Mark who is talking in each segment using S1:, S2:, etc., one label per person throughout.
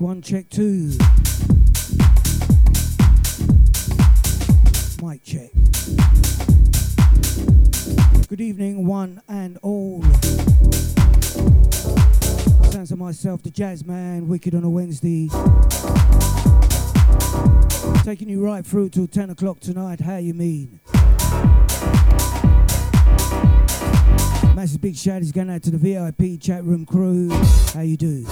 S1: One, check two. Mic check. Good evening, one and all. Sounds of myself, the jazz man, wicked on a Wednesday. Taking you right through till 10 o'clock tonight. How you mean? Massive big shout is going out to the VIP chat room crew. How you do?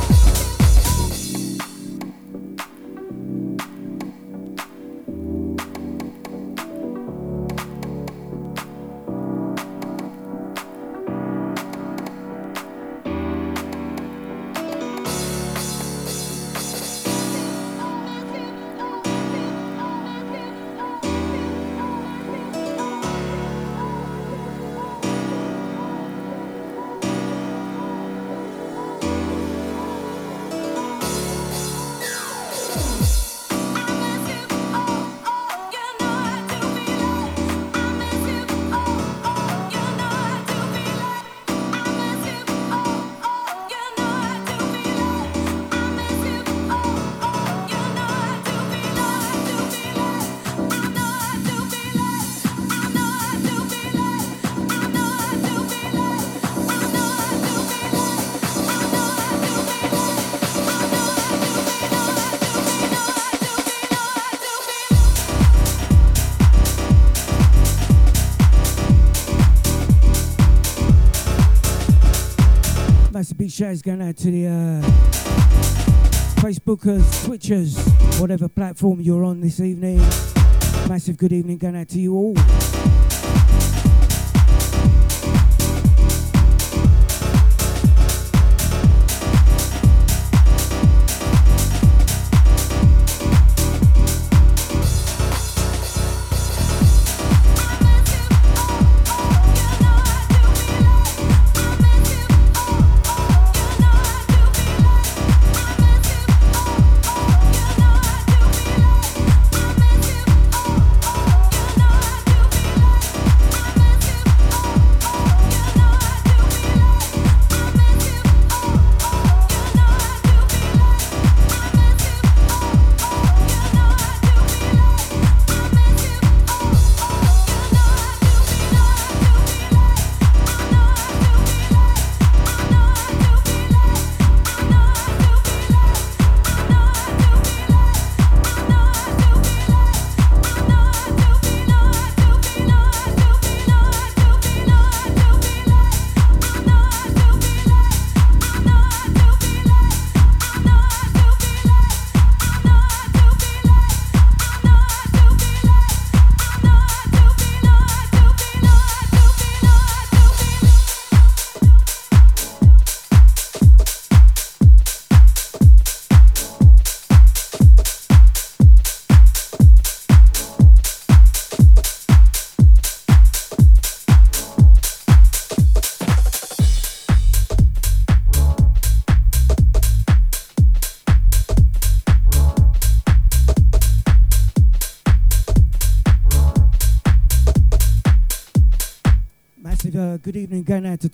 S1: Shouts going out to the uh, Facebookers, Twitchers, whatever platform you're on this evening. Massive good evening going out to you all.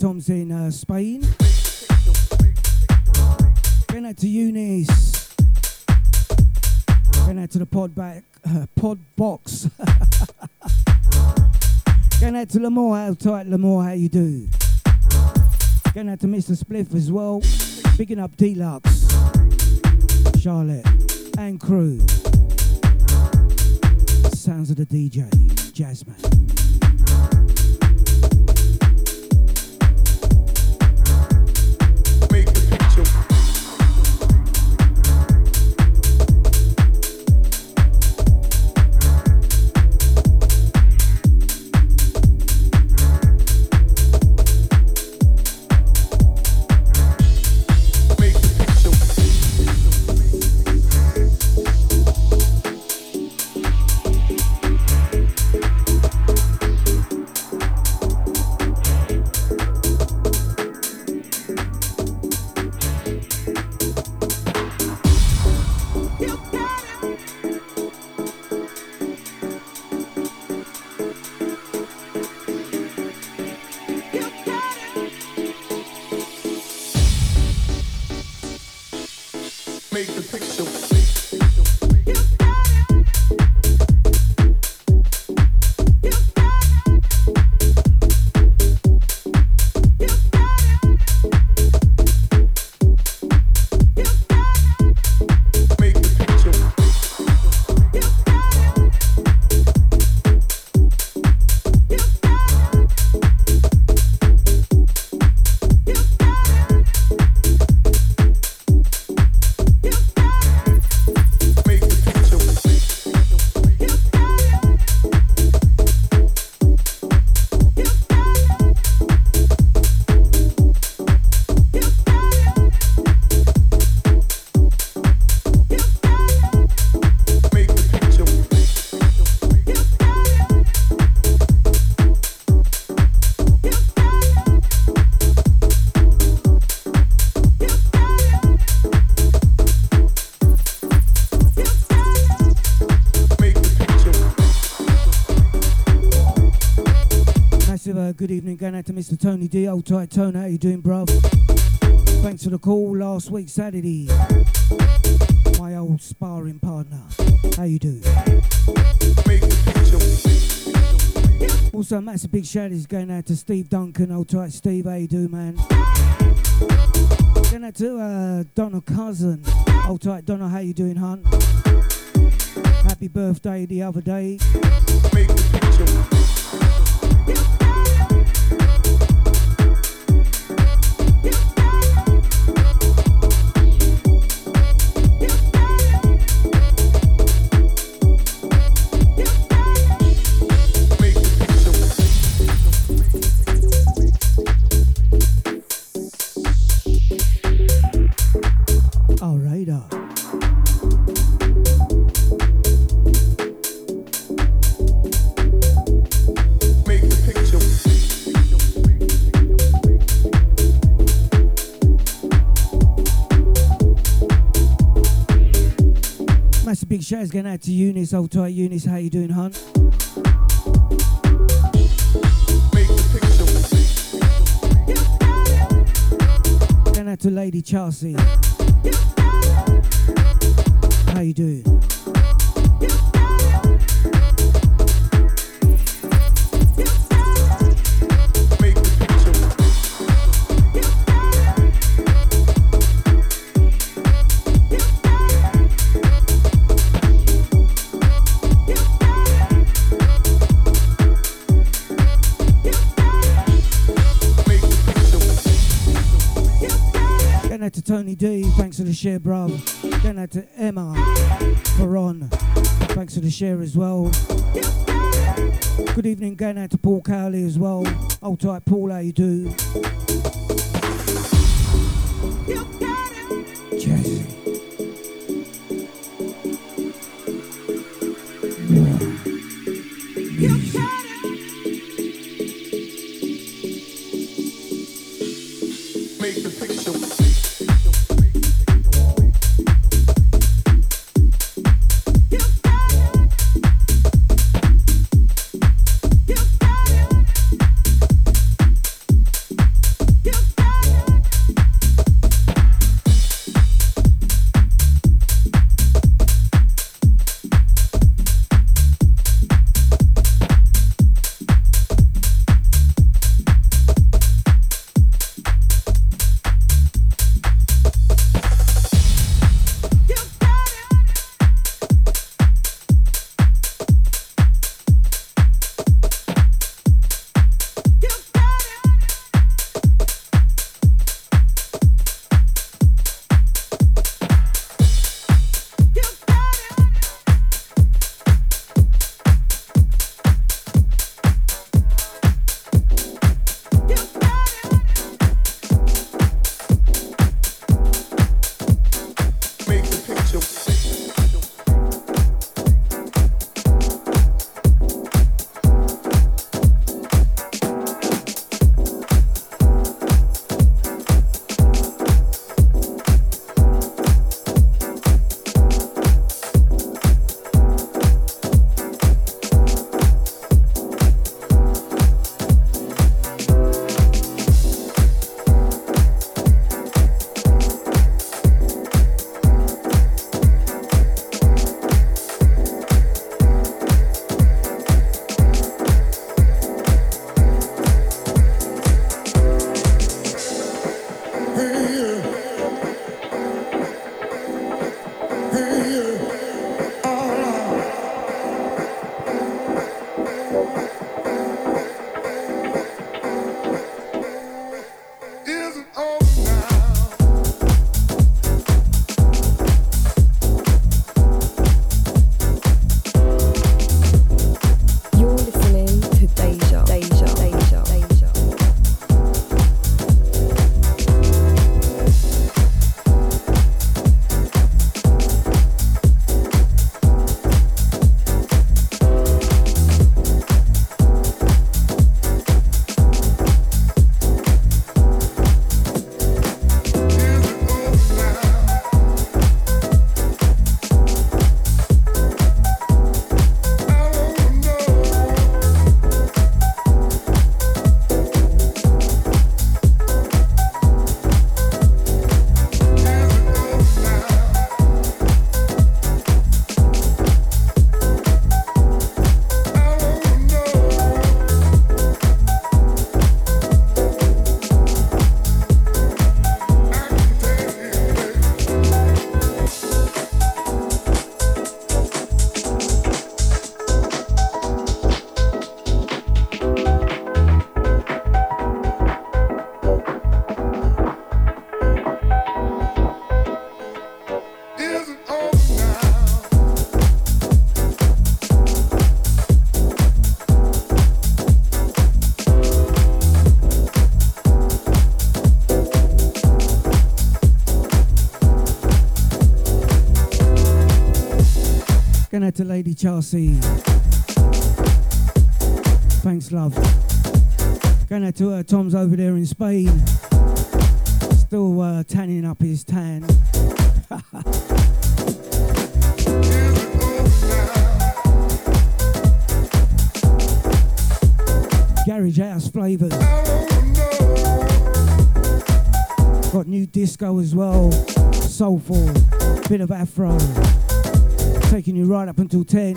S1: Tom's in uh, Spain. Going out to Eunice. Going out to the pod back, uh, pod box. going out to Lamore, how tight Lamore, how you do? Going out to Mr. Spliff as well. Picking up Deluxe, Charlotte, and crew. Sounds of the DJ, Jazzman. Mr. Tony D. Old tight Tony, how you doing, bruv? Thanks for the call last week, Saturday. My old sparring partner. How you doing? Also, massive big shout is going out to Steve Duncan. Old tight Steve, how you doing, man? Going out to uh, Donna Cousin. Old tight Donna, how you doing, Hunt? Happy birthday the other day. Shouts going out to Eunice, old tight Eunice. How you doing, hon? Going out to Lady Chelsea. How you doing? Tony D, thanks for the share, bro. Going out to Emma Baron, thanks for the share as well. Good evening, going out to Paul Cowley as well. Old tight Paul, how you do? Chelsea. Thanks, love. Going out to uh, Tom's over there in Spain. Still uh, tanning up his tan. Garage House flavours. Got new disco as well. Soulful. Bit of afro. Taking you right up until 10.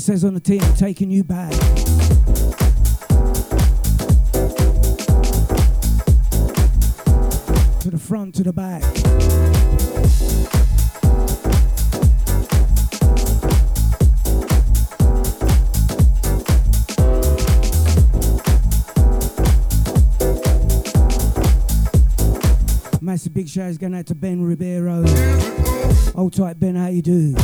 S1: It says on the tin, taking you back. To the front, to the back. Massive big shout is going out to Ben Ribeiro. Old tight Ben, how you do?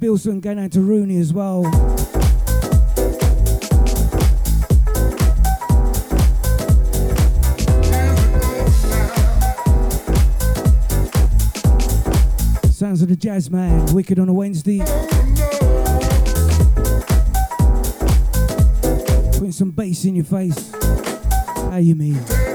S1: Bilson, going out to Rooney as well. Sounds of the Jazz Man, Wicked on a Wednesday. Putting some bass in your face. How you mean?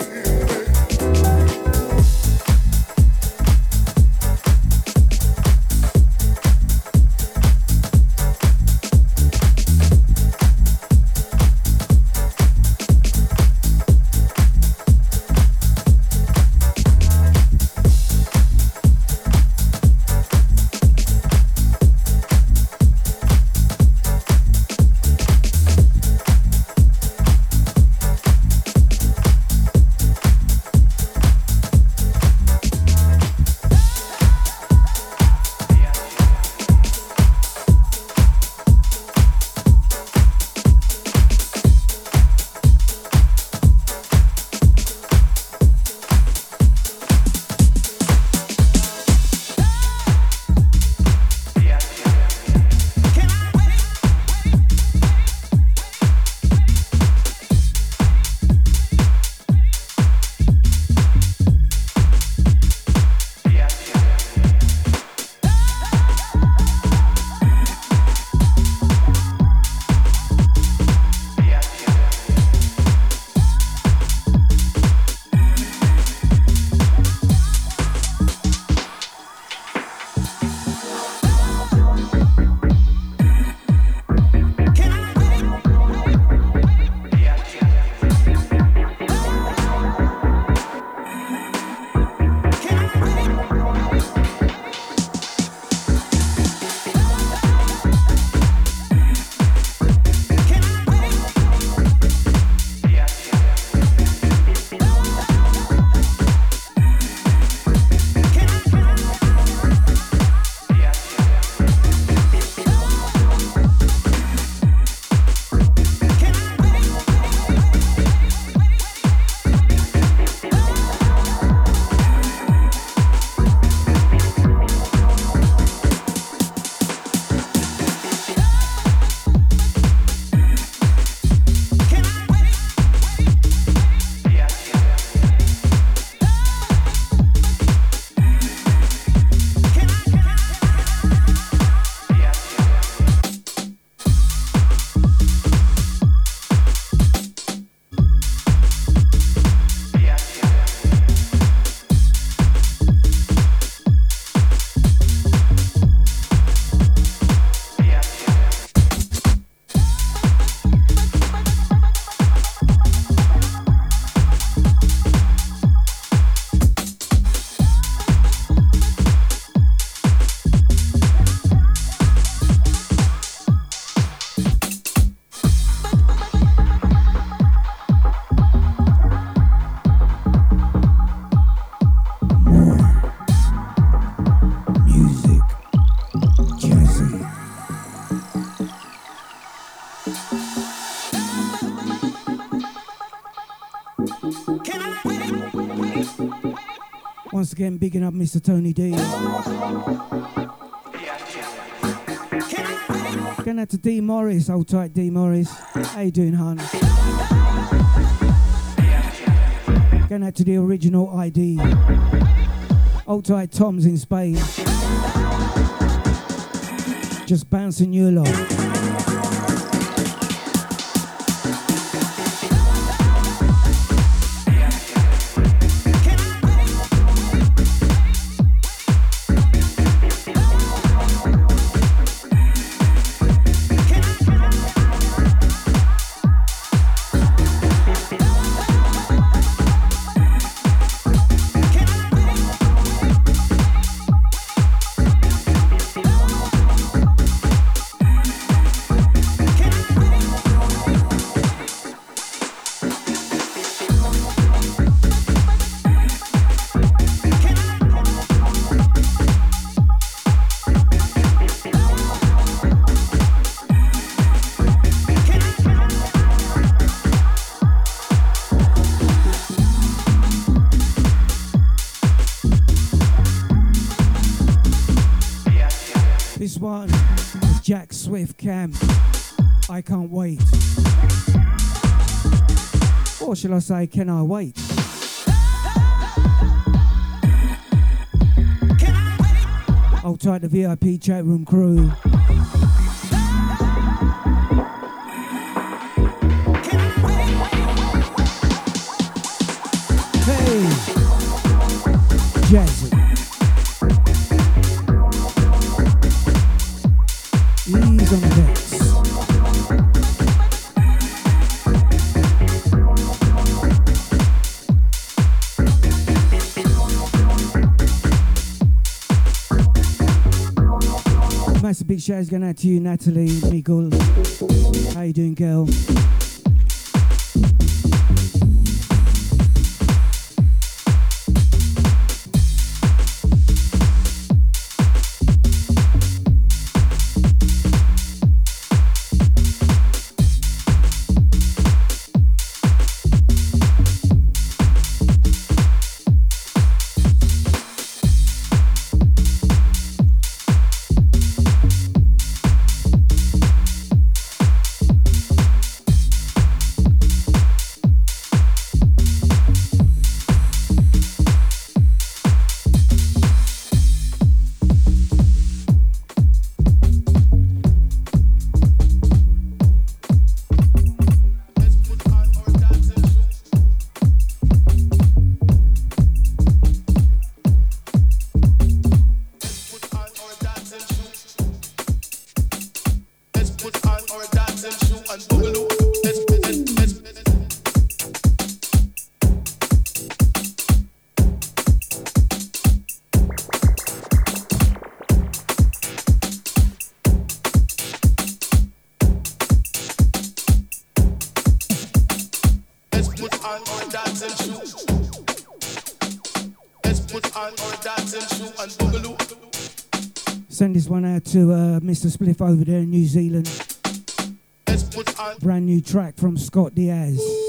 S1: Again, bigging up Mr. Tony D. Going out to D Morris, old tight D Morris. How you doing, hon? Going out to the original ID. Old tight Tom's in Spain. Just bouncing you along. Swift Cam. I can't wait. Or shall I say, can I wait? I'll try the VIP chat room crew. Shout going out to you, Natalie Nigel. How you doing, girl? Mr. Spliff over there in New Zealand. Brand new track from Scott Diaz.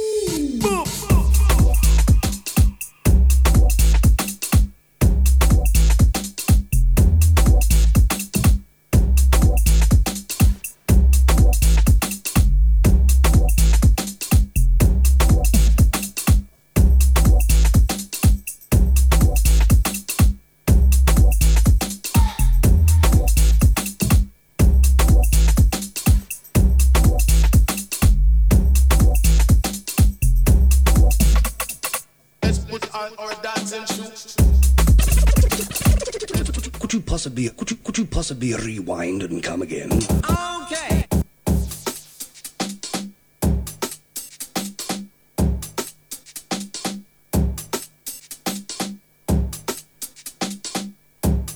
S2: Possibly rewind and come again?
S3: Okay.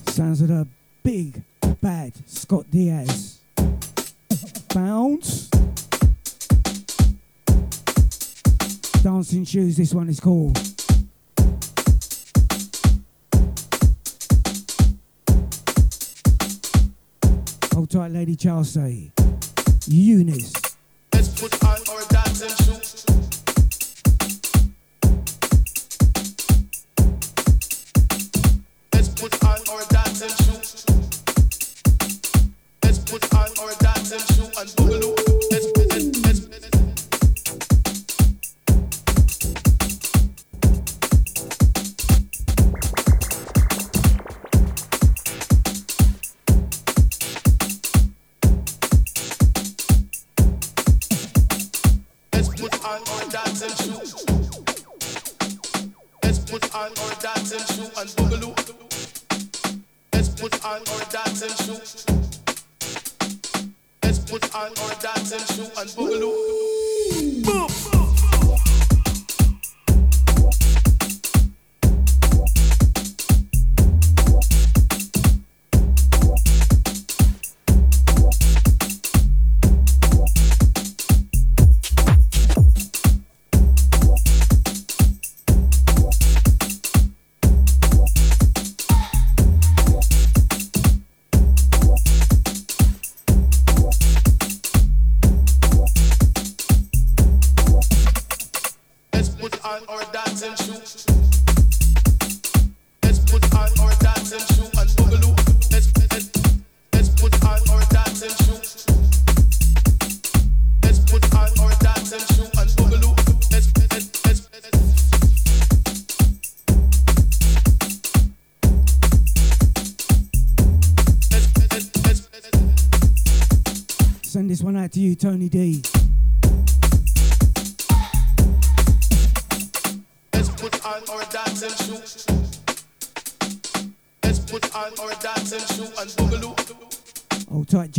S1: Sounds of a big bad Scott Diaz. Bounce. Dancing shoes, this one is called. Tight lady Chelsea. Eunice. Let's put on our dancing shoes.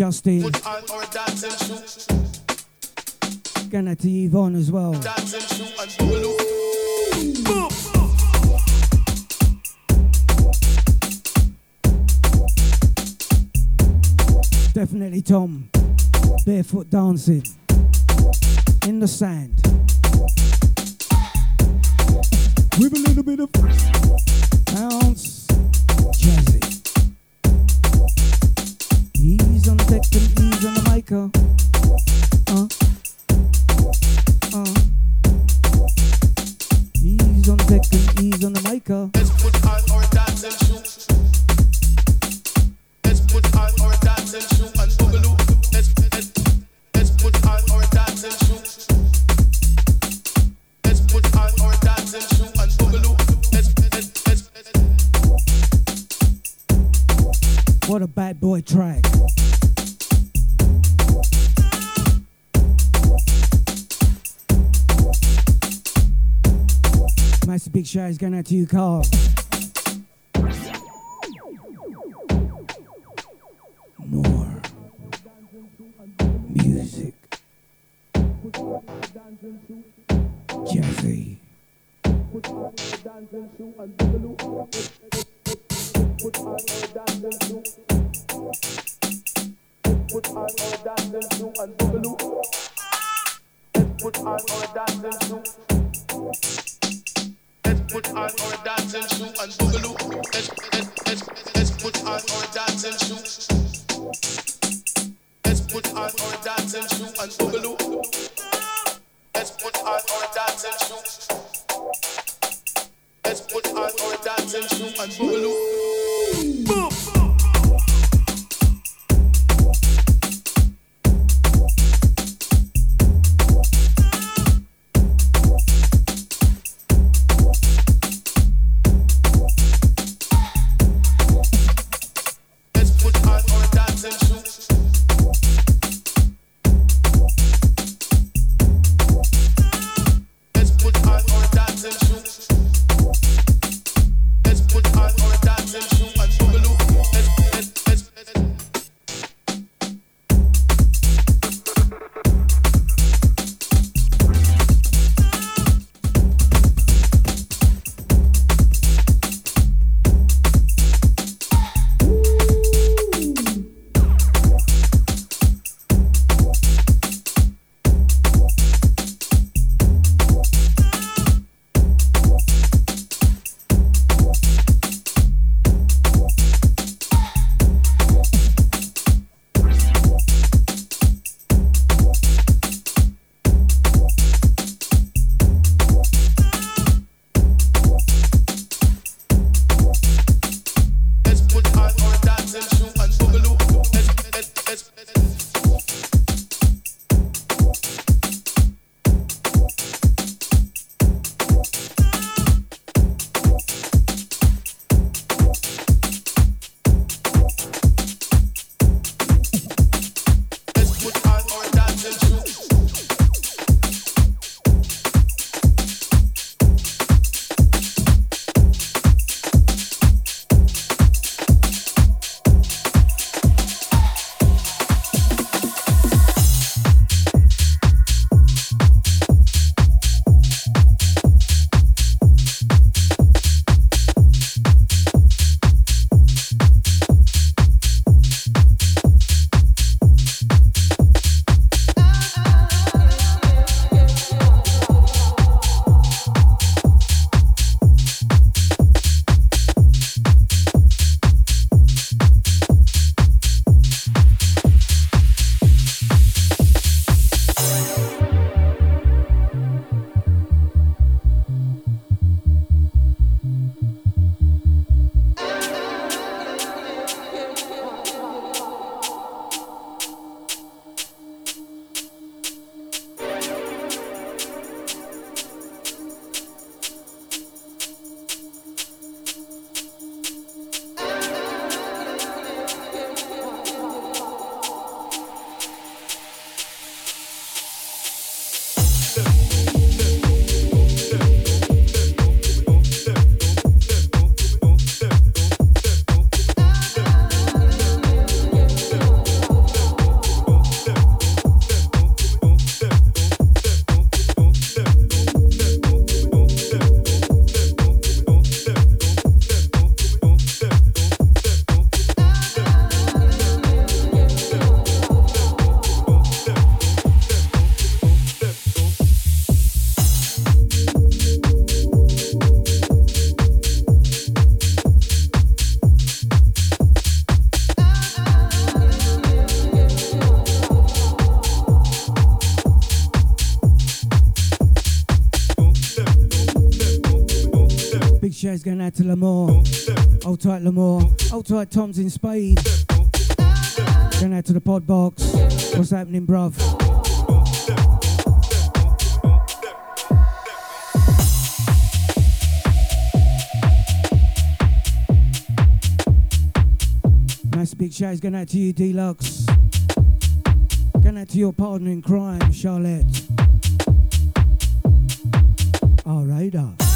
S1: Justin.
S3: Put on our dancing shoes.
S1: Going out to Yvonne as well.
S3: Dancing shoe and boogaloo.
S1: Definitely Tom barefoot dancing in the sand with a little bit of Going out to you, Carl. More music. Jazzy. Put on our dancing and boogaloo. Put on our dancing.
S3: Put on our dancing shoes and boogaloo. Let's let's let's let's put on our dancing shoes. Let's put on our
S1: going out to Lamore. Old tight Lamore. Old tight Tom's in Spade. Going out to the pod box. What's happening, bruv? Nice big shouts going out to you, Deluxe. Going out to your partner in crime, Charlotte. Alright, uh.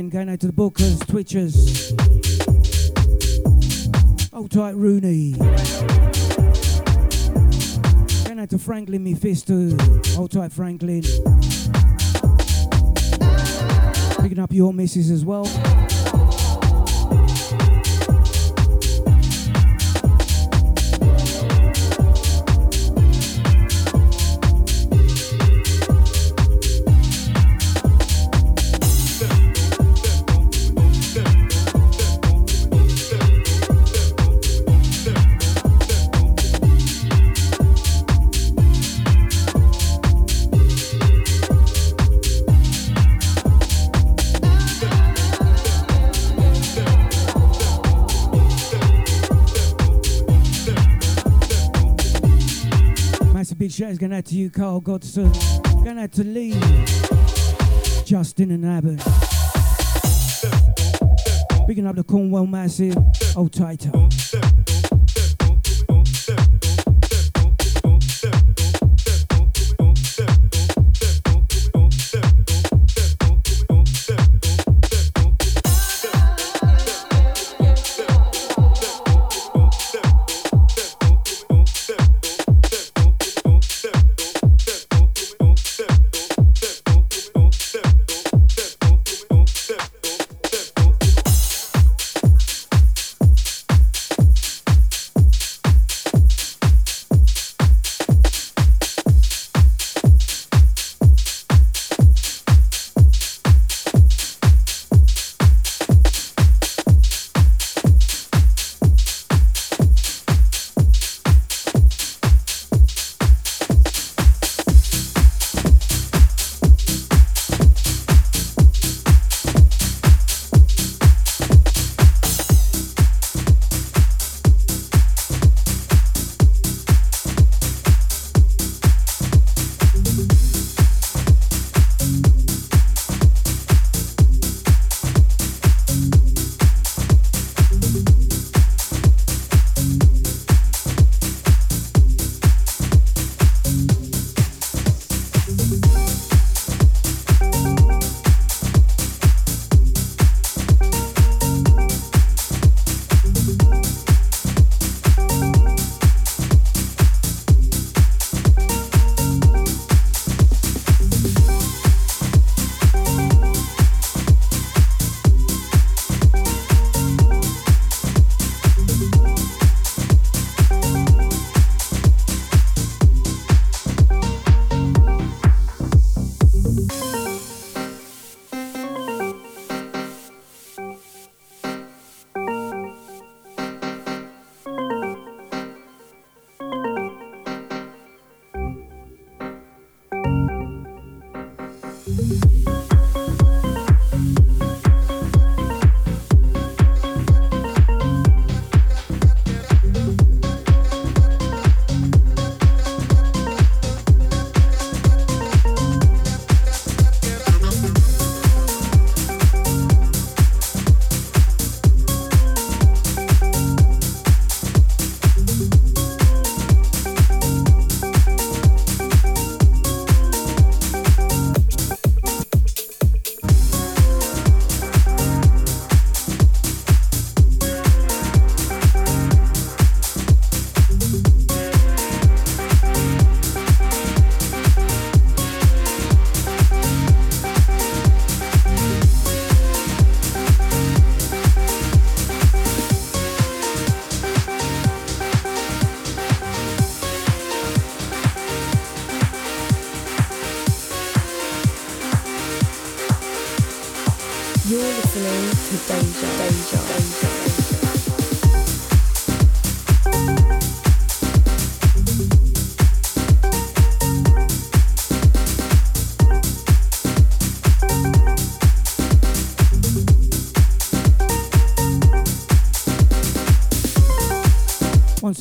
S1: Again, going out to the bookers, twitchers. Old tight, Rooney. Going out to Franklin Mephisto. Old tight, Franklin. Picking up your misses as well. Shout is going out to you, Carl Godson. Going out to Lee, Justin and Abbott. Picking up the Cornwall Massive, Old Tighter.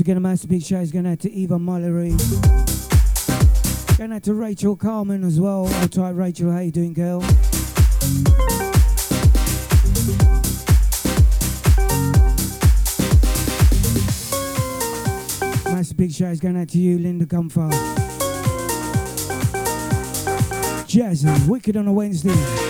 S4: Once again, a massive big shout is going out to Eva Mullery. Going out to Rachel Carmen as well. Hold tight, Rachel. How you doing, girl? Massive big shout is going out to you, Linda Gumpher. Jazzy, wicked on a Wednesday.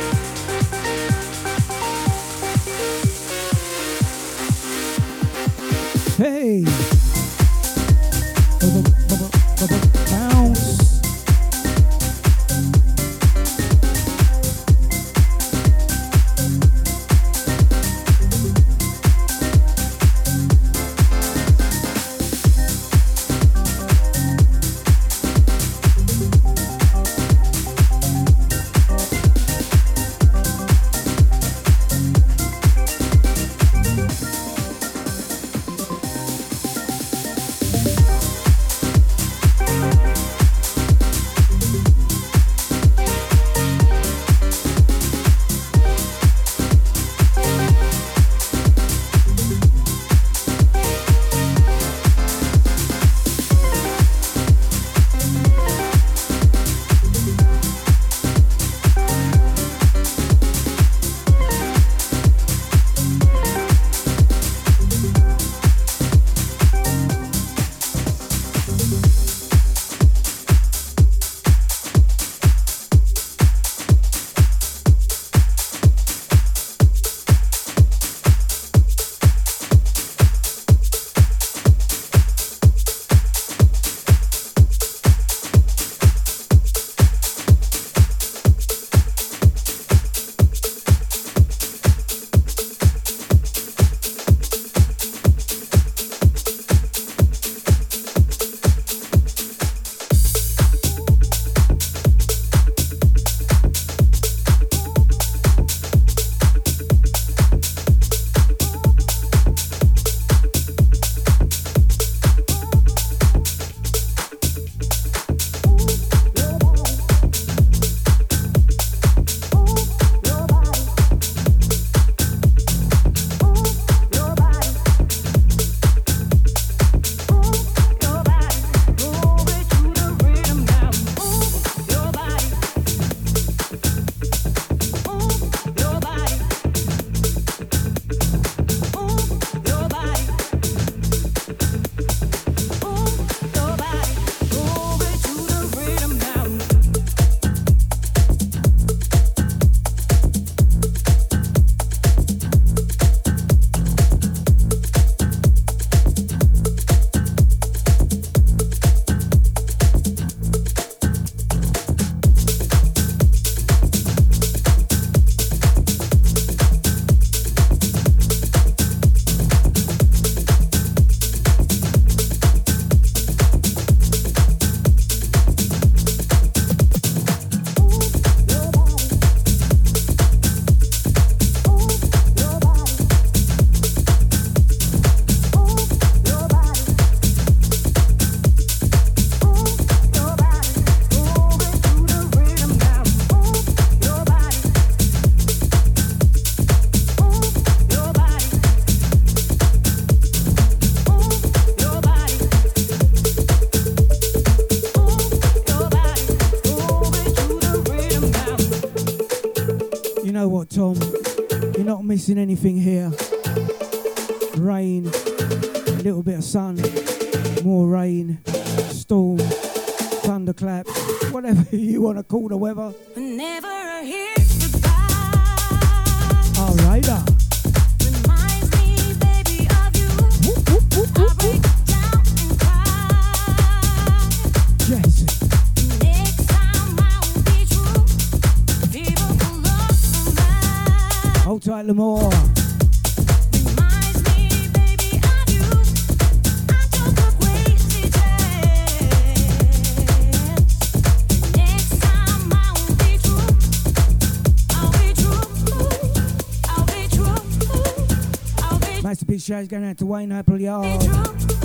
S4: Shouts going out to Wayne Appleyard.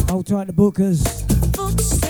S4: Hold tight the bookers.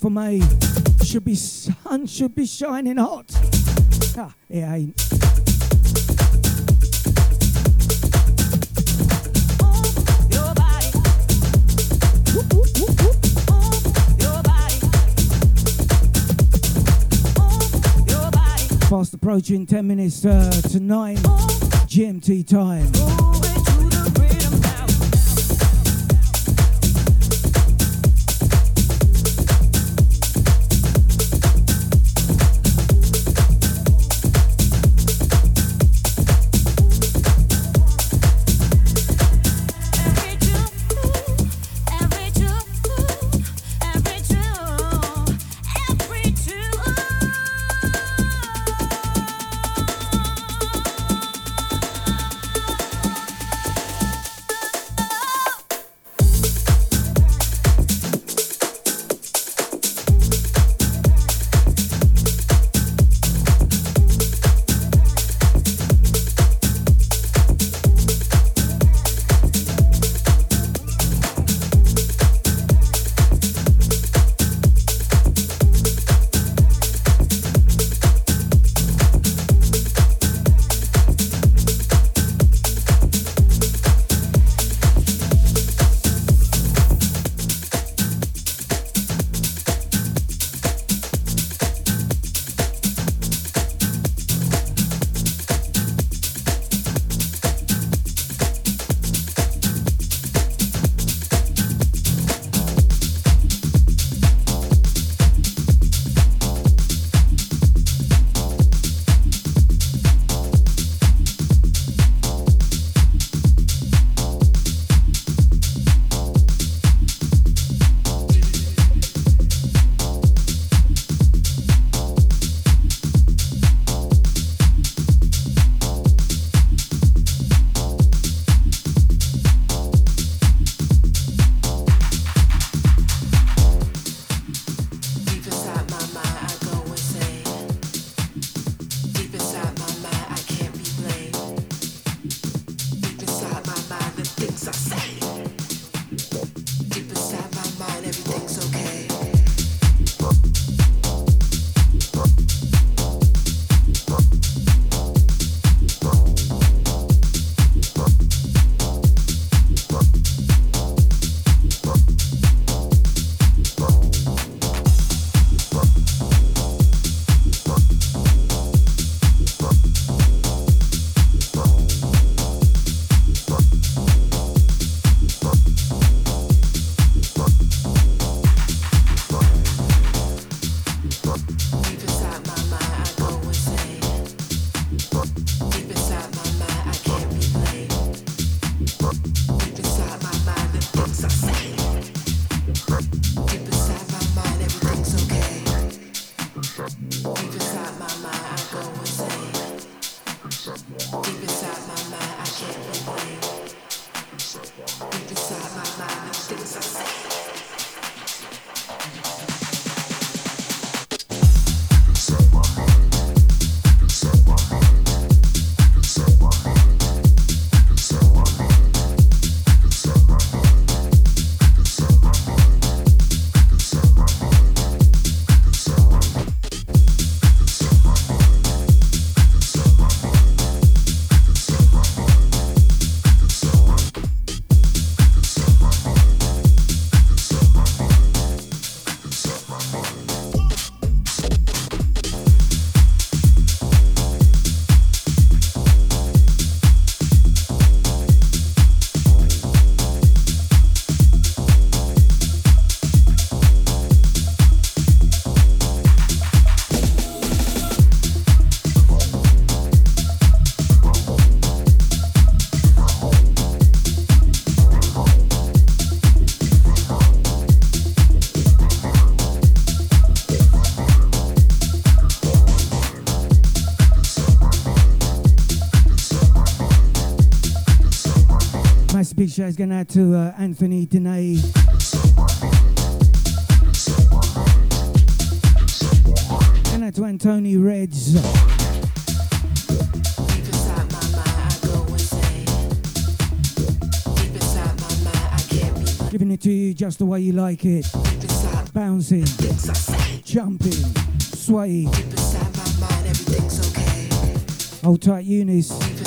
S4: For May. Should be sun should be shining hot. Ah, it ain't. Fast approaching 10 minutes uh, to 9 GMT time.
S5: Big shouts going out to uh, Anthony Dene. And out to Antony Reds. Giving it to you just the way you like it. Bouncing, jumping, swaying. Hold tight, Eunice.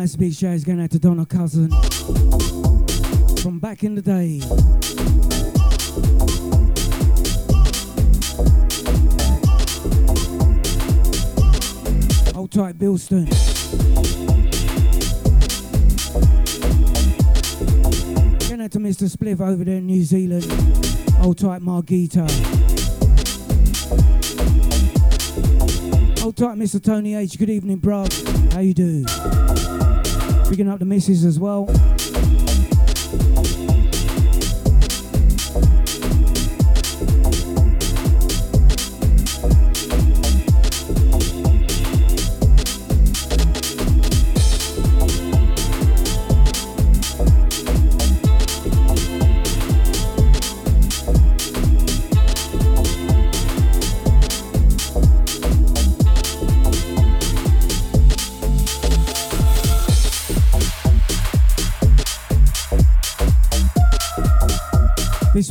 S1: Massive big shout is going out to Donna Cousin from back in the day. Hold tight, Bilston. Going out to Mr. Spliff over there in New Zealand. Hold tight, Margita. Hold tight, Mr. Tony H. Good evening, bro. How you do? Picking up the missus as well.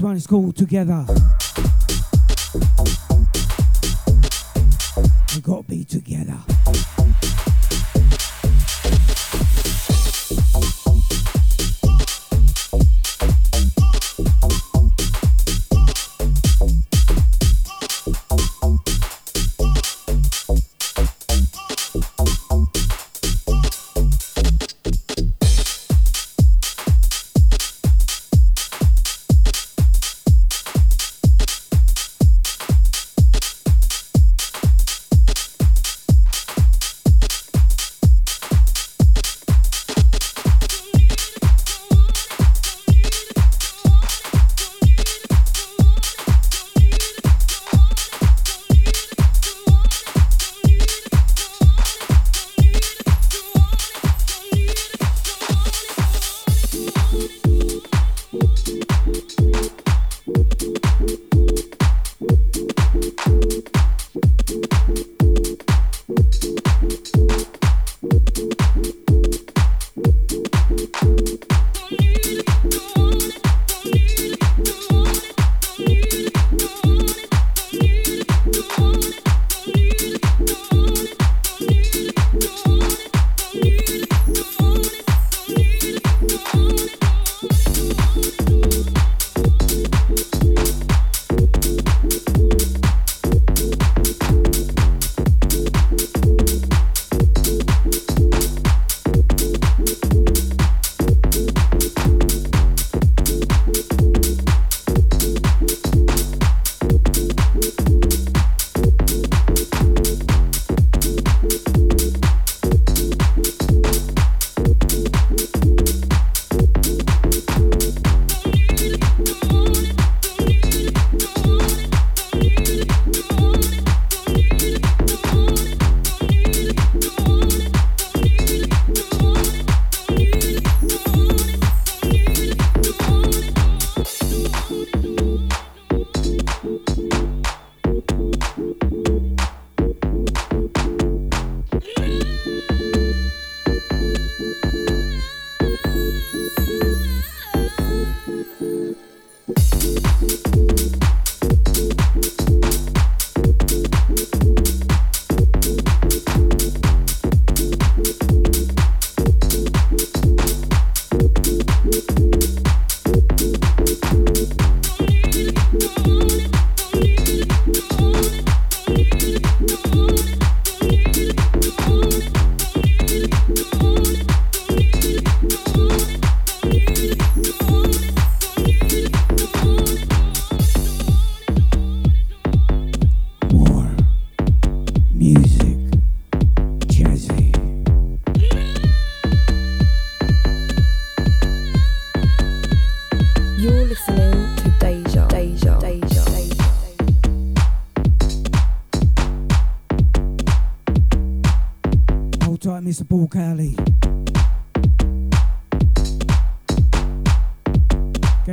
S1: One is called Together.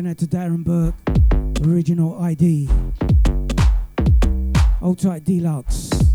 S1: Out to Darren Burke, original ID. Hold tight, Deluxe.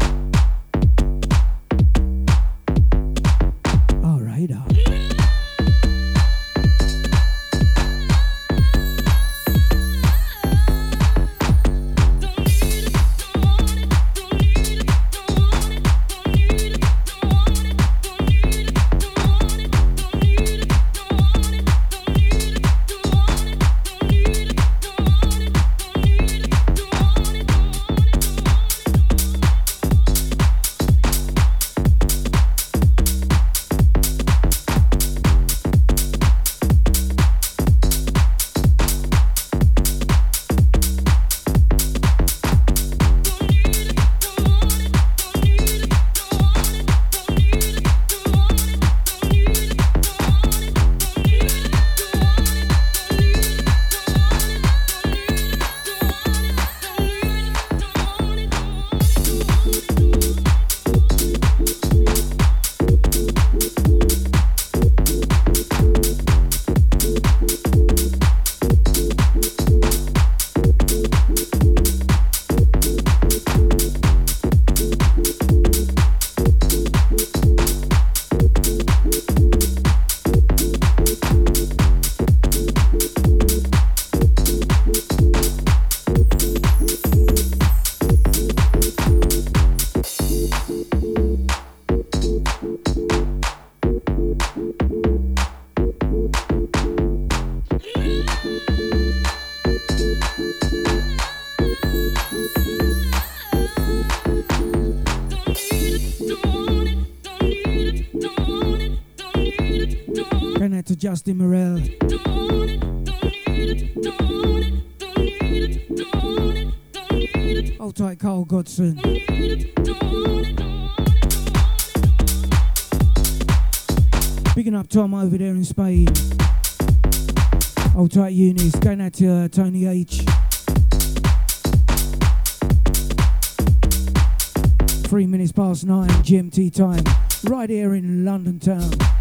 S6: Justin Morel. Hold tight, Carl Godson. Picking up Tom over there in Spain. Hold tight, Eunice. Going out to uh, Tony H. Three minutes past nine GMT time, right here in London town.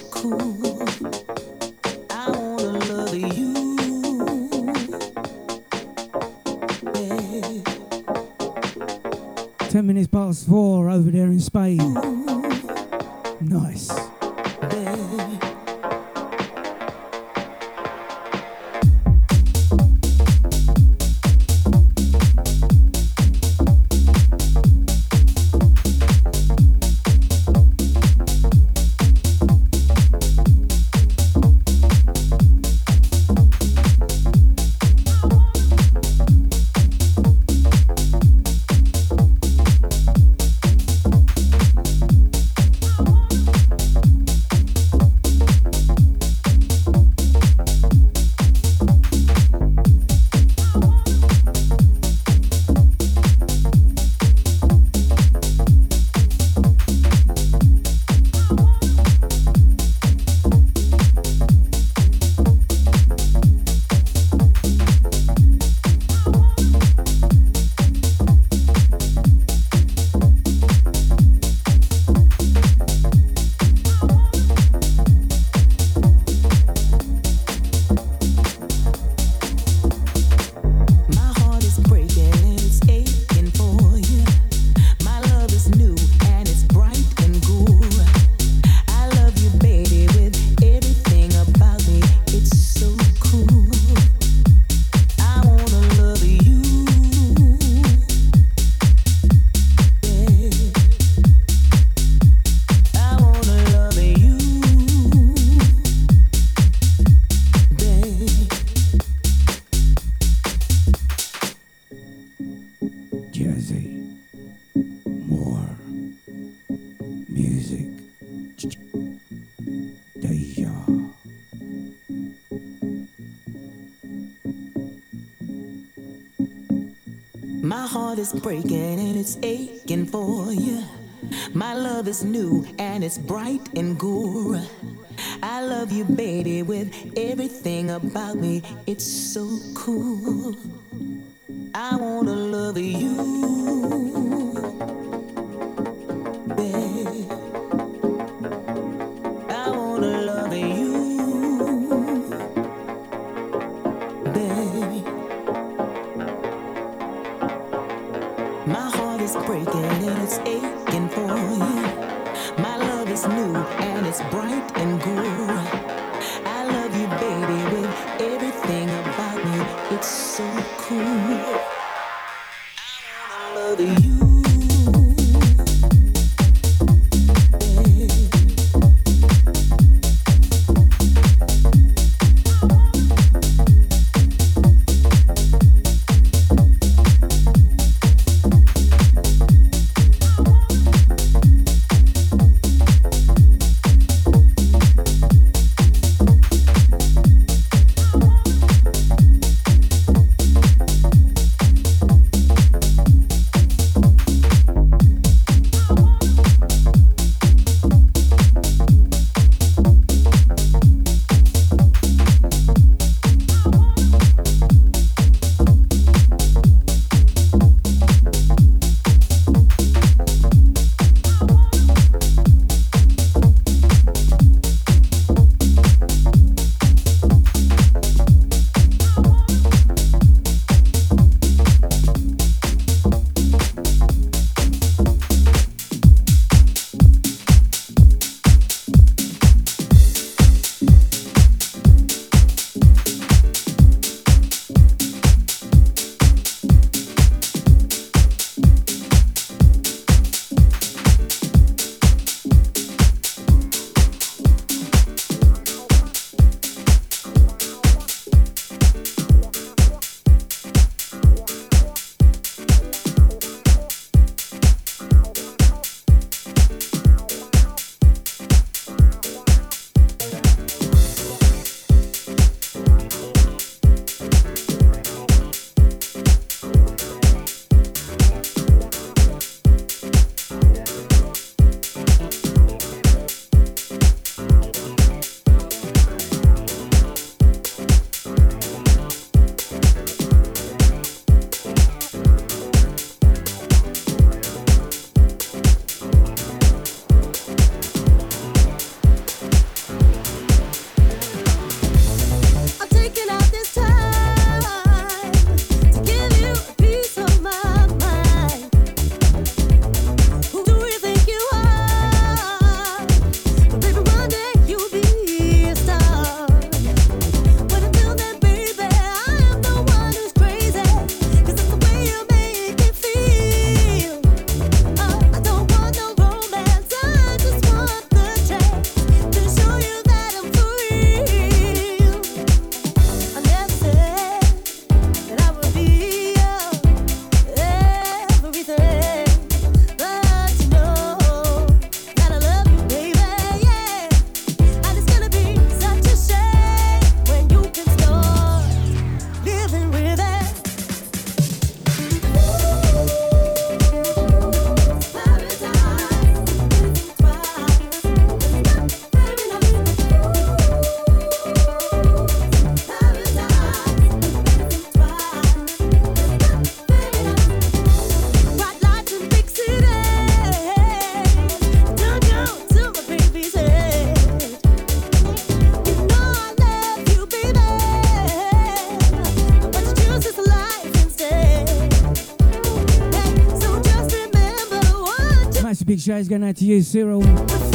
S7: big going out to you, Cyril.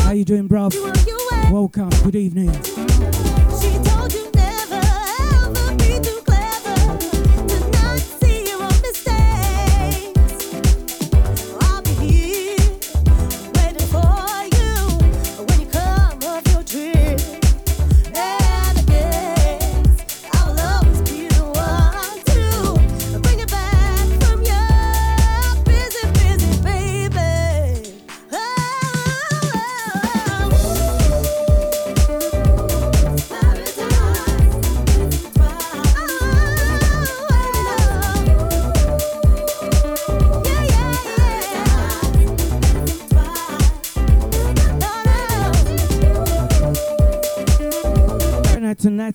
S7: How you doing, bruv? Welcome. Good evening.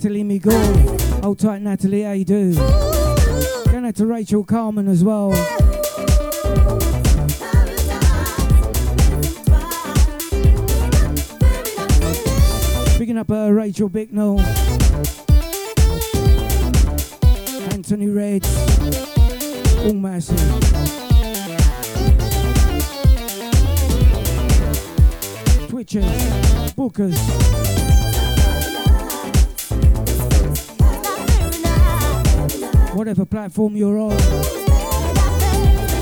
S7: Natalie Miguel. Hold tight, Natalie. How you do? Going out to Rachel Carmen as well. Picking up uh, Rachel Bicknell. Anthony Red. All massive. Twitchers, bookers. Whatever platform you're on.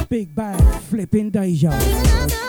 S7: Big bag, flipping deja.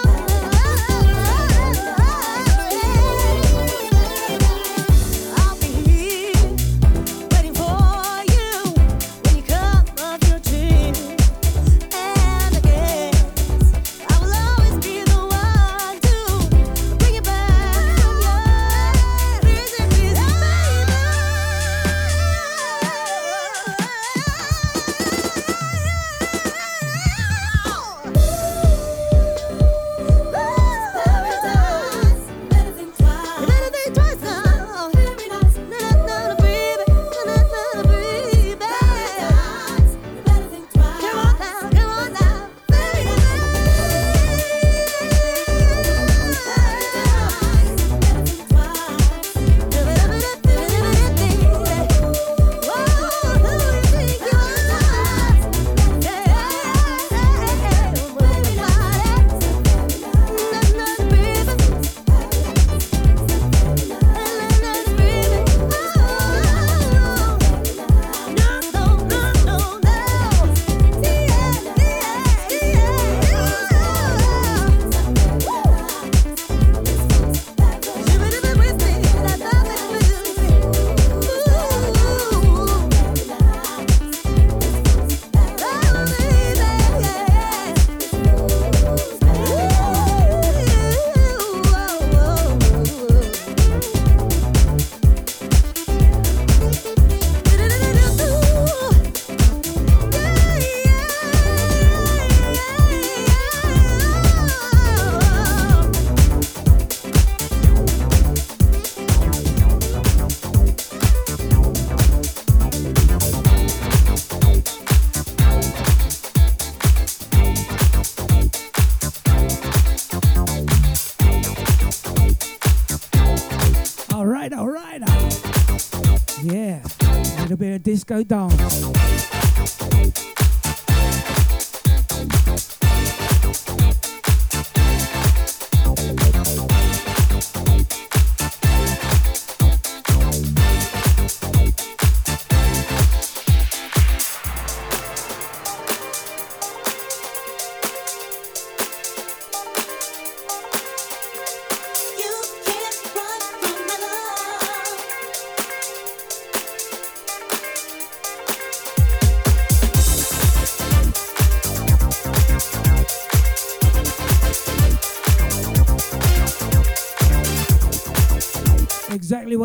S7: Disco dance.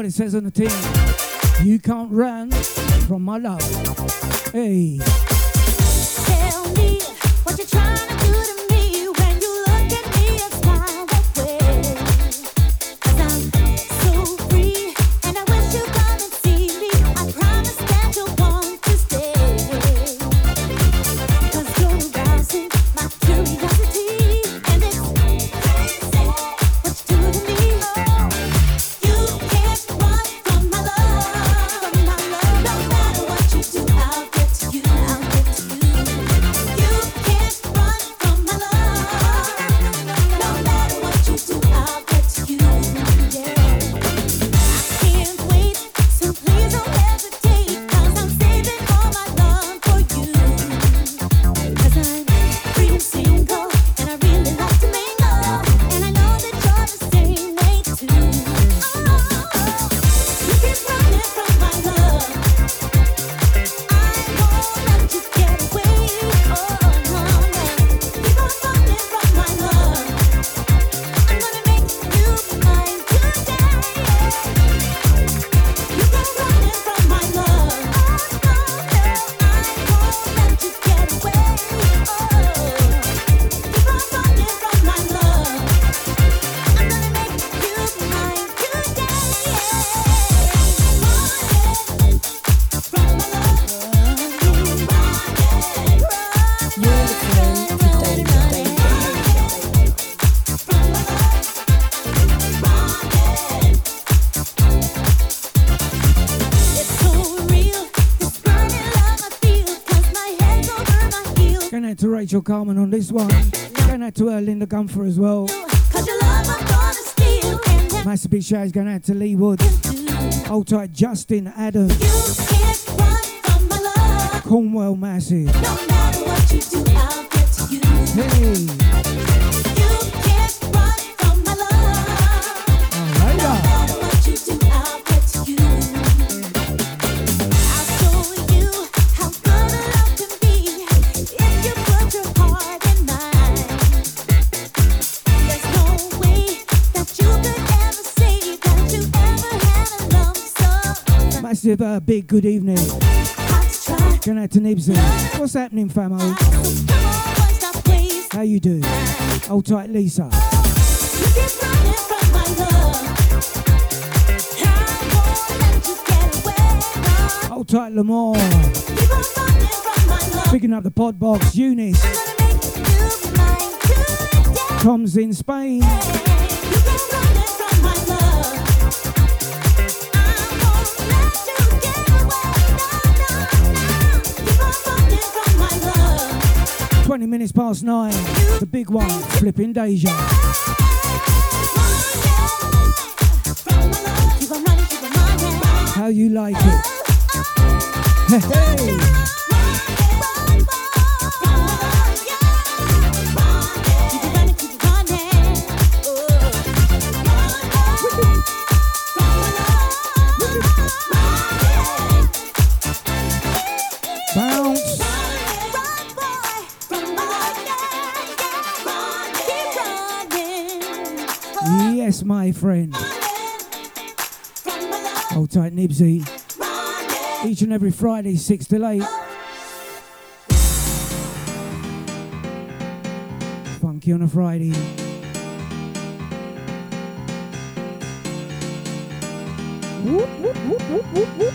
S7: What it says on the tin. You can't run from my love. Hey.
S1: Tell me what you're trying to do to me. To Rachel Carmen on this one. Going out to her, Linda Gunther as well.
S7: Cause your love I'm gonna steal and never
S1: Massive big shout going out to Lee Wood. Hold tight, Justin Adams.
S7: You can't run from my love.
S1: Cornwell Massive.
S7: No matter what you do, I'll get to you.
S1: Hey, Massive uh, big good evening.
S7: hard to try.
S1: Going out to Nibsy. What's happening, famo?
S7: So come on, boy, stop wasting
S1: How you doing? Hold tight, Lisa.
S7: You keep running from my love. I won't let you get away.
S1: Hold tight, Lamar.
S7: Keep on running from my love.
S1: Picking up the pod box, Eunice.
S7: I'm gonna make you mine today.
S1: Tom's in Spain. Past nine. The big one, flipping Deja. How you like it? Hey, Hold tight, Nibsy. Each and every Friday, 6 to 8. Funky on a Friday. Whoop, whoop, whoop,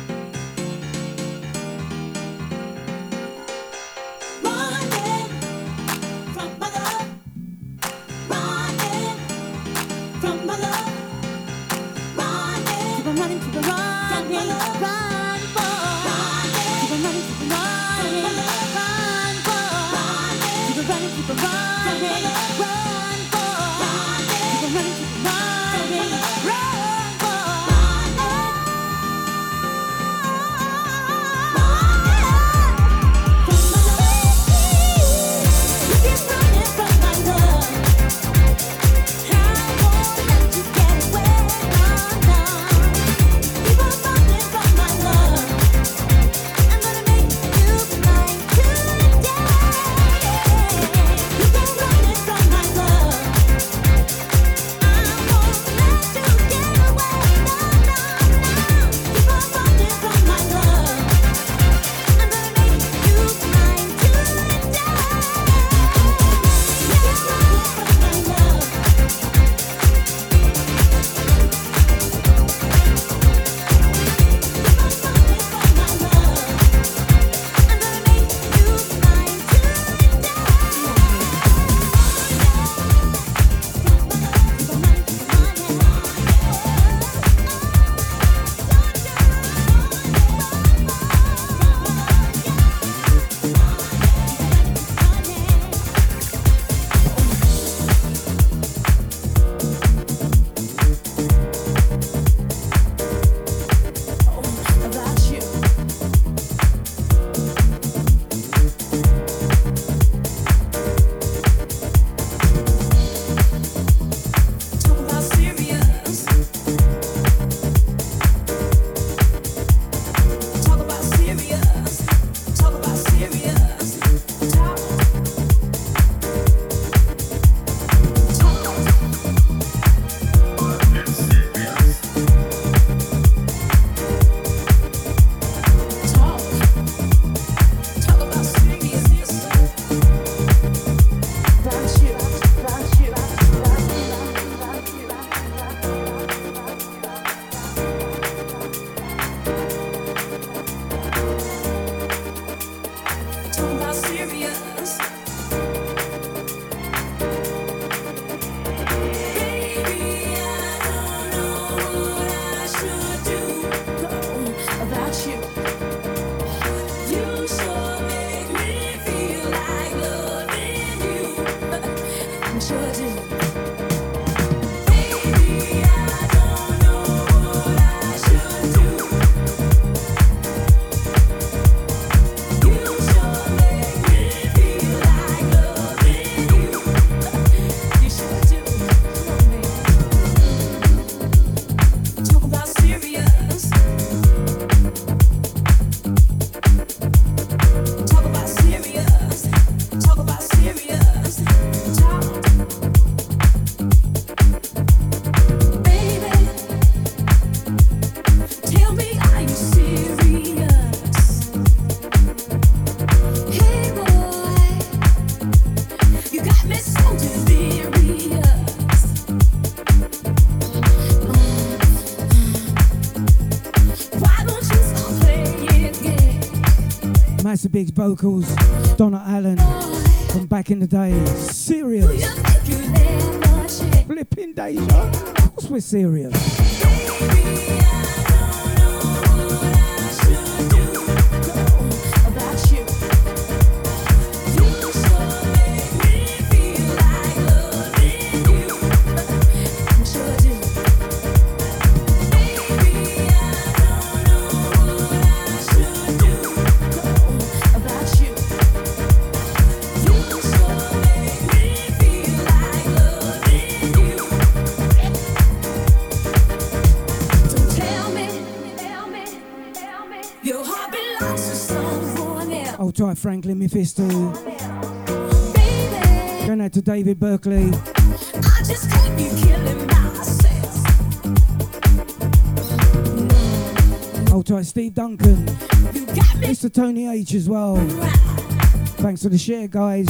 S4: Big's vocals, Donna Allen from back in the day. Serious. Flipping Deja. Of course we're serious. Franklin Mephisto. Going out to David Berkeley.
S1: I just can't be killing myself.
S4: Old tight Steve Duncan.
S1: You got me
S4: Mr. Tony H as well. Thanks for the share, guys.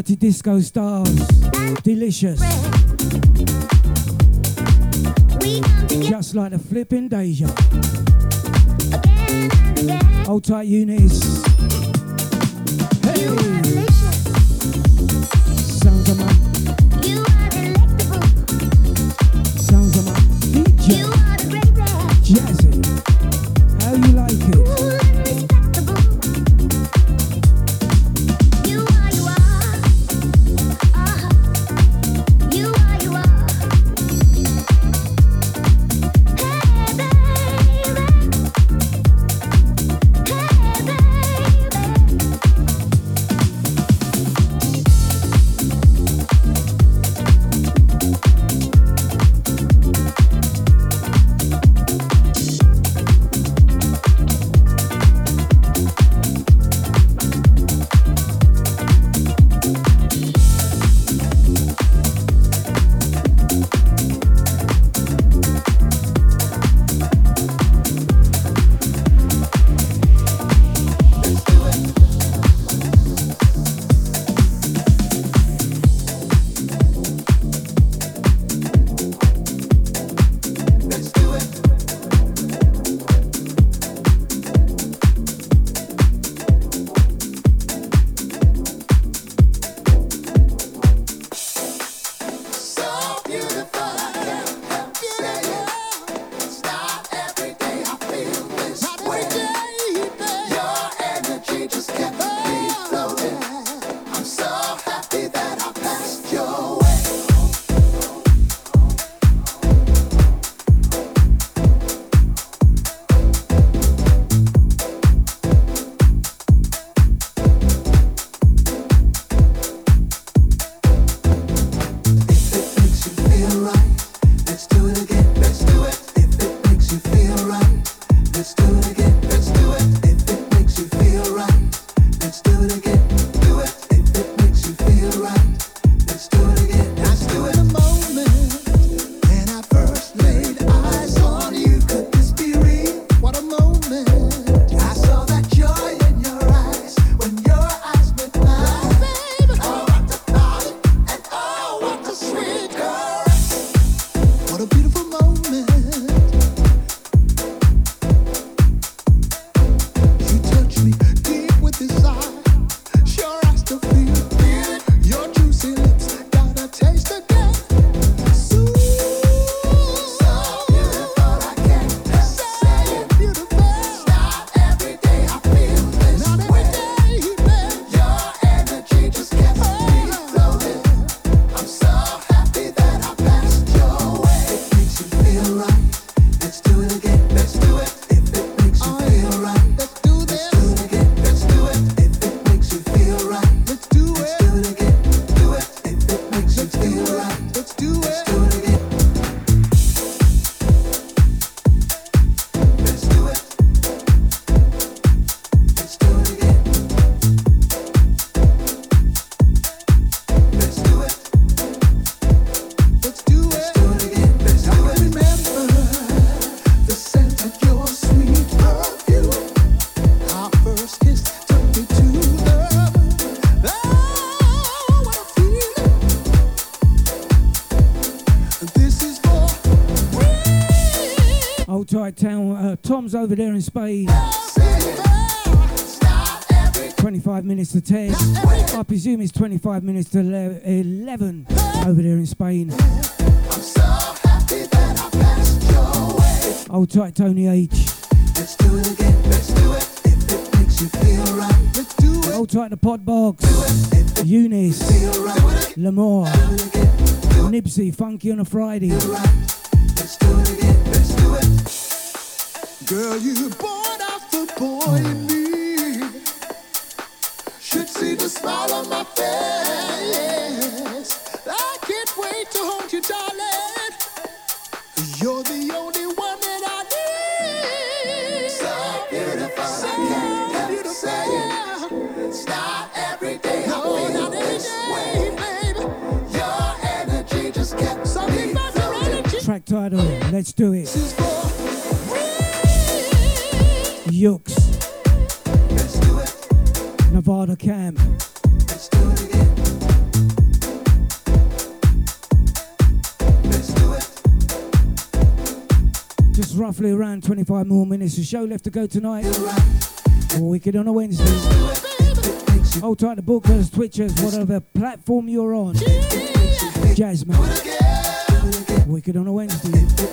S8: Dirty disco stars. Delicious.
S7: We come together
S8: Just like the flipping Deja.
S7: again and again.
S8: Hold tight, Eunice. Over there in Spain. 25 minutes to 10. I presume it's 25 minutes to ele- 11 over there in Spain. Hold tight, Tony H.
S1: Let's do it again. Let's do it. Right. Let's do it.
S8: Tight, the pod box. Eunice.
S1: Right.
S8: Lamar. Nipsey, funky on a Friday.
S1: Girl, you brought out the boy in me. Should see the smile on my face. I can't wait to hold you, darling. You're the only one that I need. So beautiful, so I can't help say it. It's not every day I feel this way, baby. Your energy just kept something about your energy.
S8: Track title, let's do it. Nevada Camp.
S1: Just roughly around 25 more minutes of show left to go tonight. Or Wicked on a Wednesday. Hold tight to bookers, twitchers, whatever platform you're on. Jasmine. Wicked on a Wednesday.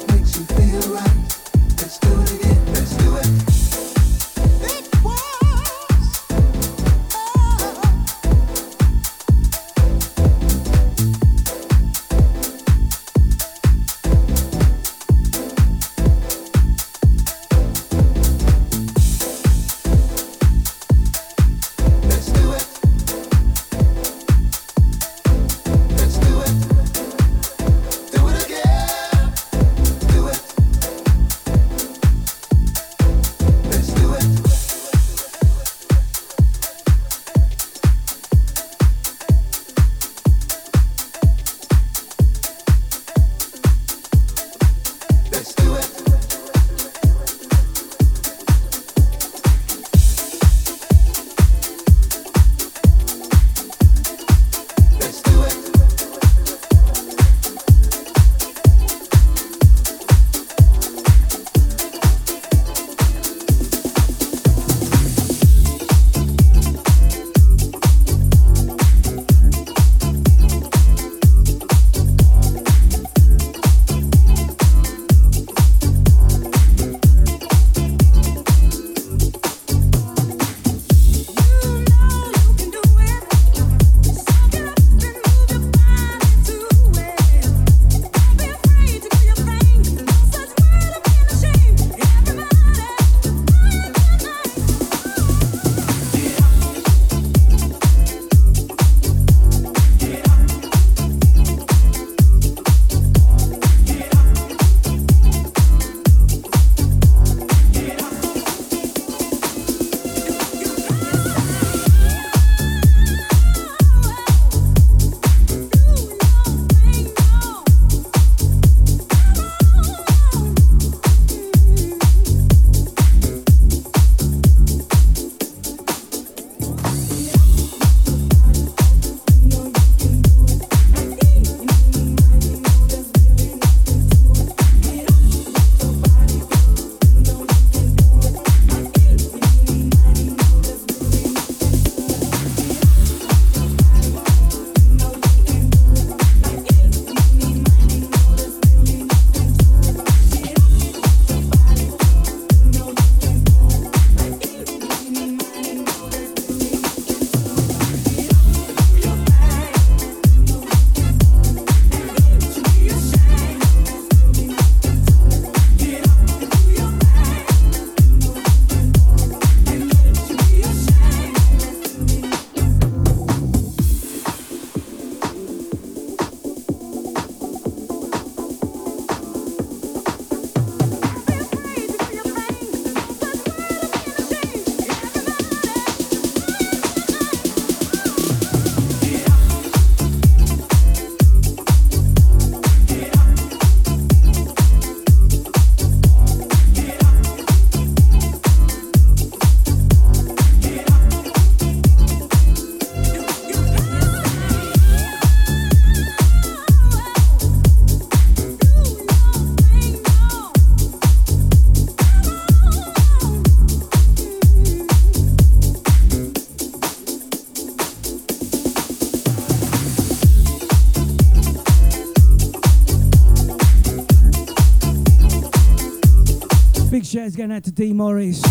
S1: Big going out to D Morris.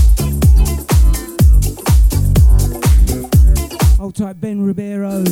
S1: Old type Ben Ribeiro.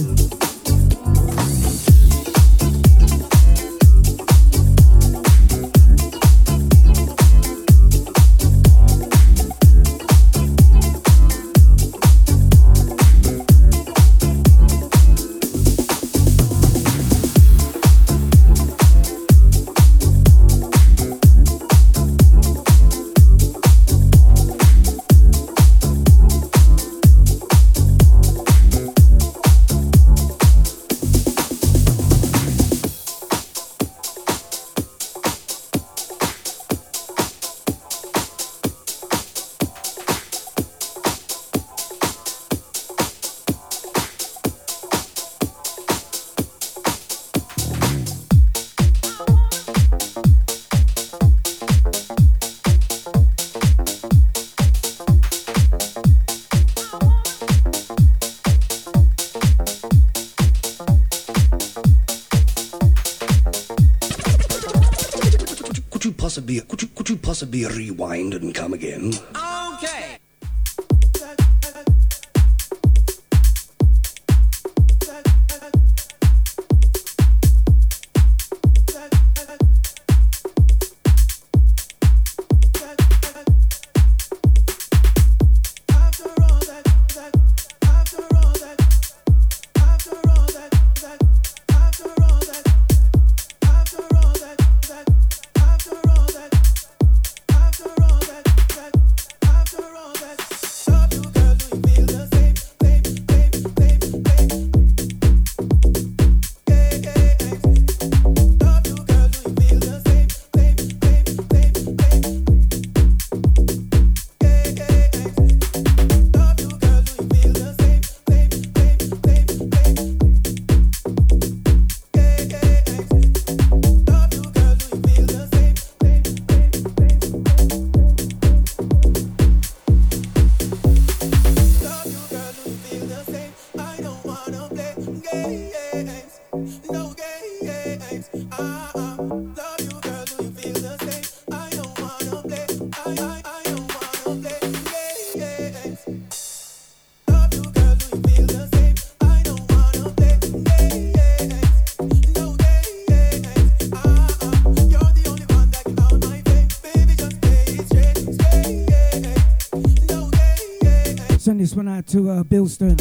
S1: To uh, Bilston,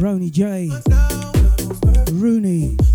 S1: Rony J, Rooney.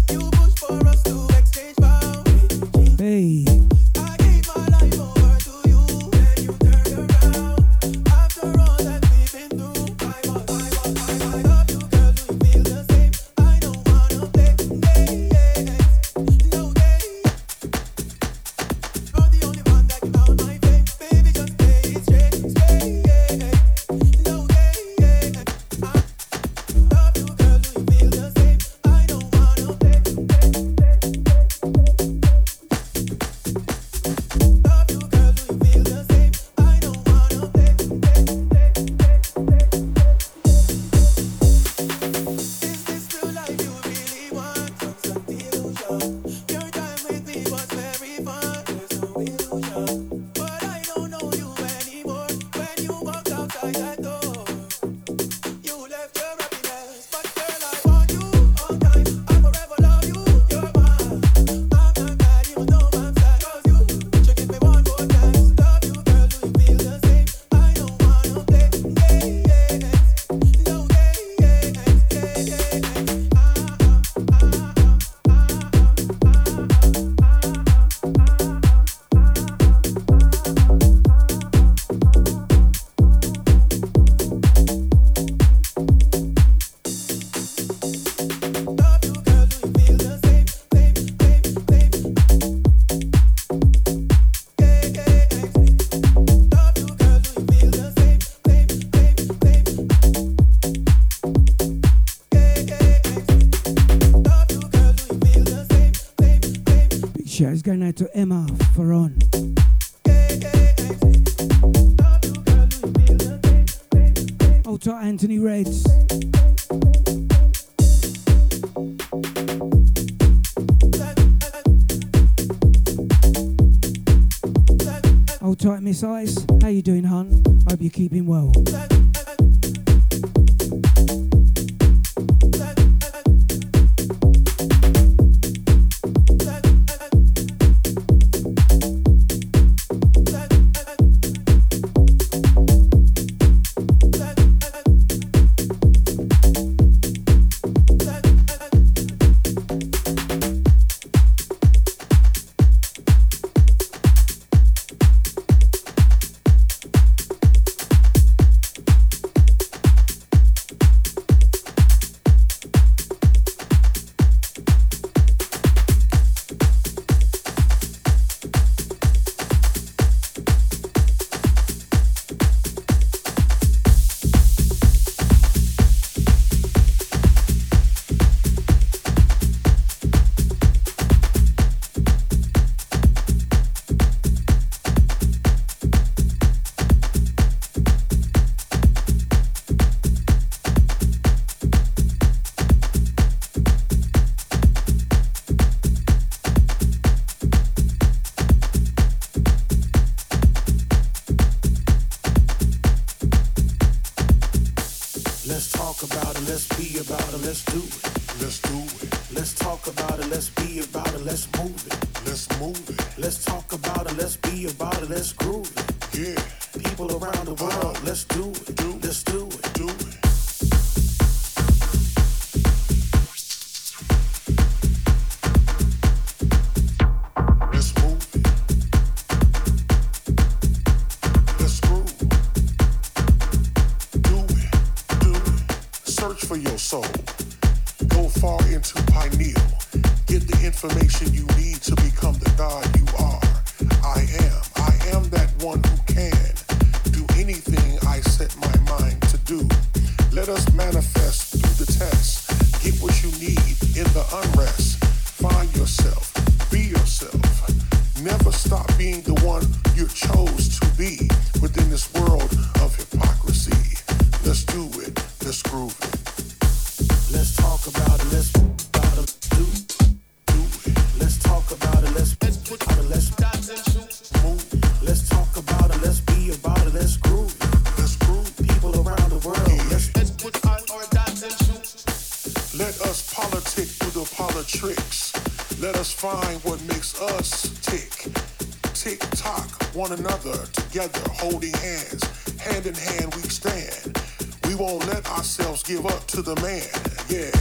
S9: together, holding hands. Hand in hand, we stand. We won't let ourselves give up to the man. Yeah,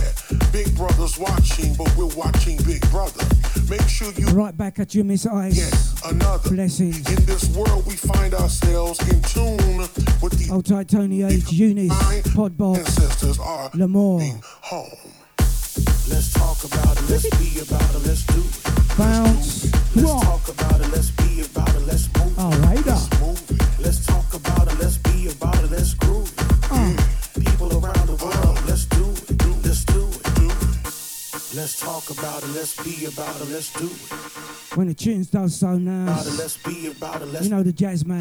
S9: Big Brother's watching, but we're watching Big Brother. Make sure you.
S1: Right back at you, Miss Ice.
S9: Yes, another.
S1: Blessings.
S9: In this world, we find ourselves in tune with the.
S1: Old Tony H. Eunice, Podbox, Lamore, jazz man.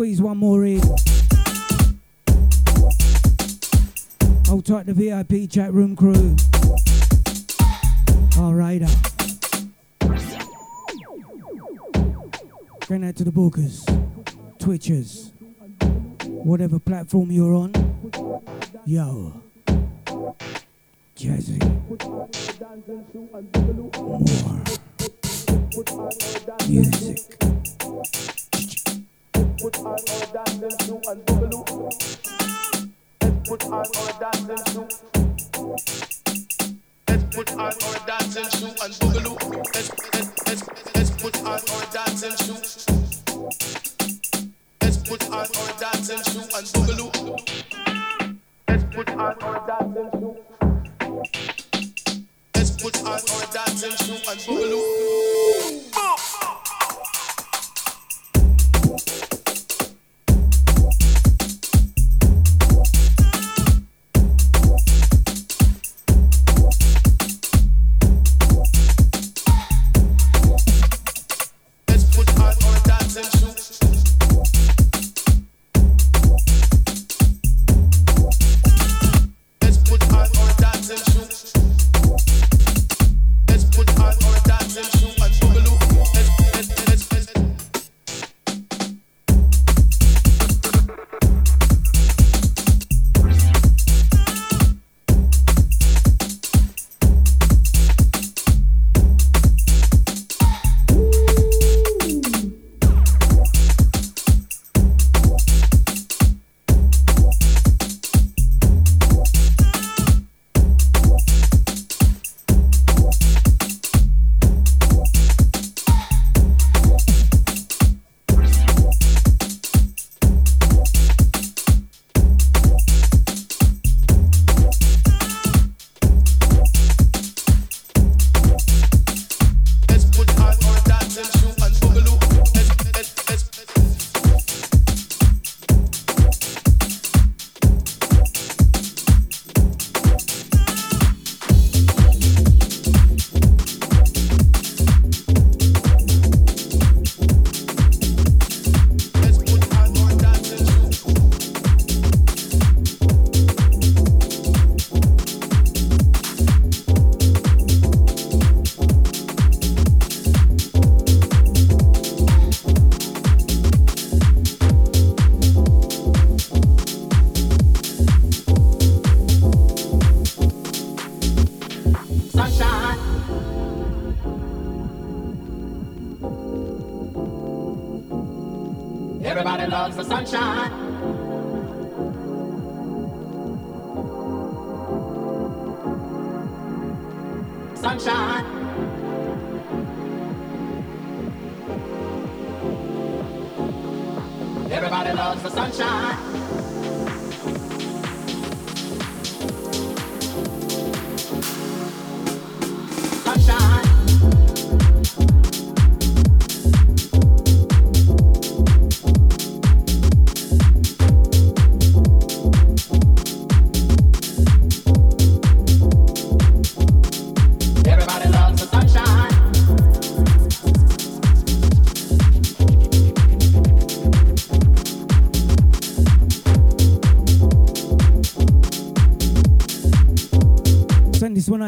S1: squeeze one more in. Hold tight the VIP chat room crew. All right. Uh. Going out to the bookers, twitchers, whatever platform you're on. Yo. Jazzy. More. Music
S3: put on our dancing shoe and boogaloo. Let's put on our dancing shoe. Let's put on our dancing shoes and boogaloo. Let's let's let's let's put on our dancing shoes. Let's put on our dancing shoes and boogaloo. Let's put on our dancing shoes. Let's put on our dancing shoes and boogaloo.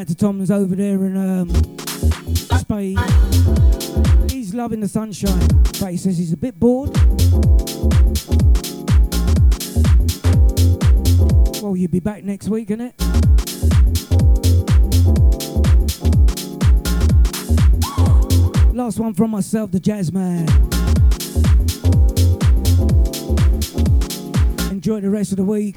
S1: Out to Tom's over there in um, Spain. He's loving the sunshine, but he says he's a bit bored. Well, you'll be back next week, innit? Last one from myself, the jazz man. Enjoy the rest of the week.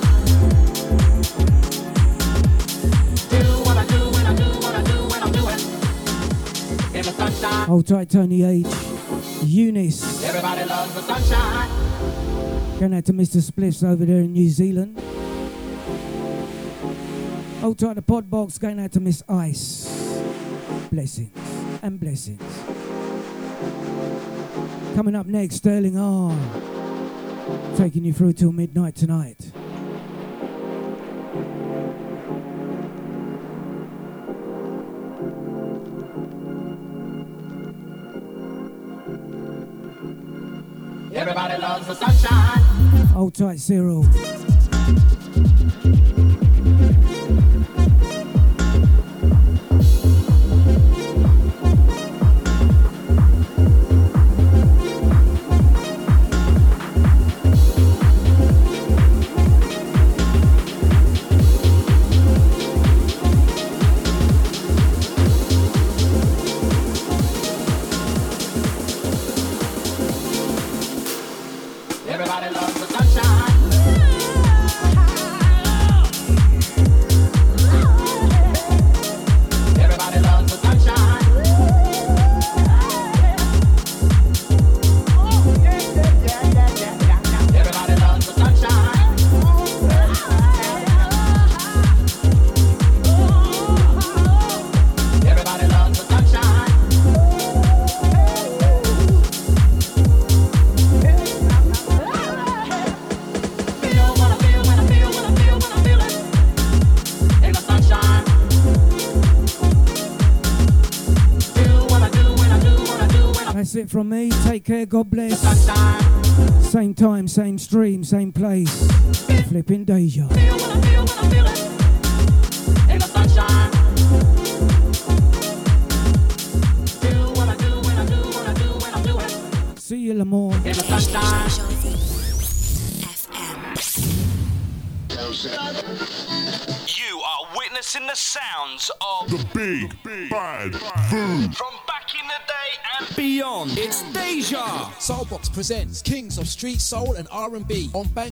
S1: Hold tight, Tony H. Eunice.
S10: Everybody loves the sunshine.
S1: Going out to Mr. Spliffs over there in New Zealand. Hold tight, the pod box. Going out to Miss Ice. Blessings and blessings. Coming up next, Sterling R. Taking you through till midnight tonight. Hold tight, Cyril. From me. Take care. God bless. Same time, same stream, same place. Flipping Deja.
S11: Presents Kings of Street Soul and R&B on Bank